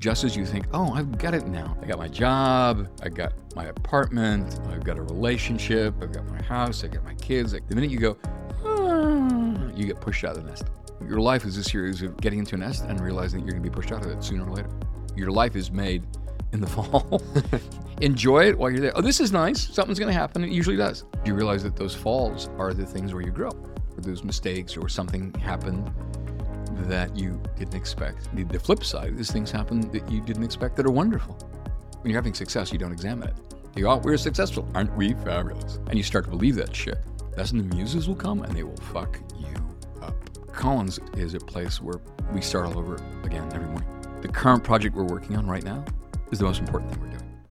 Just as you think, oh, I've got it now. I got my job, I got my apartment, I've got a relationship, I've got my house, I got my kids. The minute you go, ah, you get pushed out of the nest. Your life is a series of getting into a nest and realizing that you're going to be pushed out of it sooner or later. Your life is made in the fall. Enjoy it while you're there. Oh, this is nice. Something's going to happen. It usually does. You realize that those falls are the things where you grow, or those mistakes, or something happened that you didn't expect. The, the flip side is things happen that you didn't expect that are wonderful. When you're having success, you don't examine it. You go, oh, we're successful. Aren't we fabulous? And you start to believe that shit. That's when the muses will come and they will fuck you up. Collins is a place where we start all over again every morning. The current project we're working on right now is the most important thing we're doing.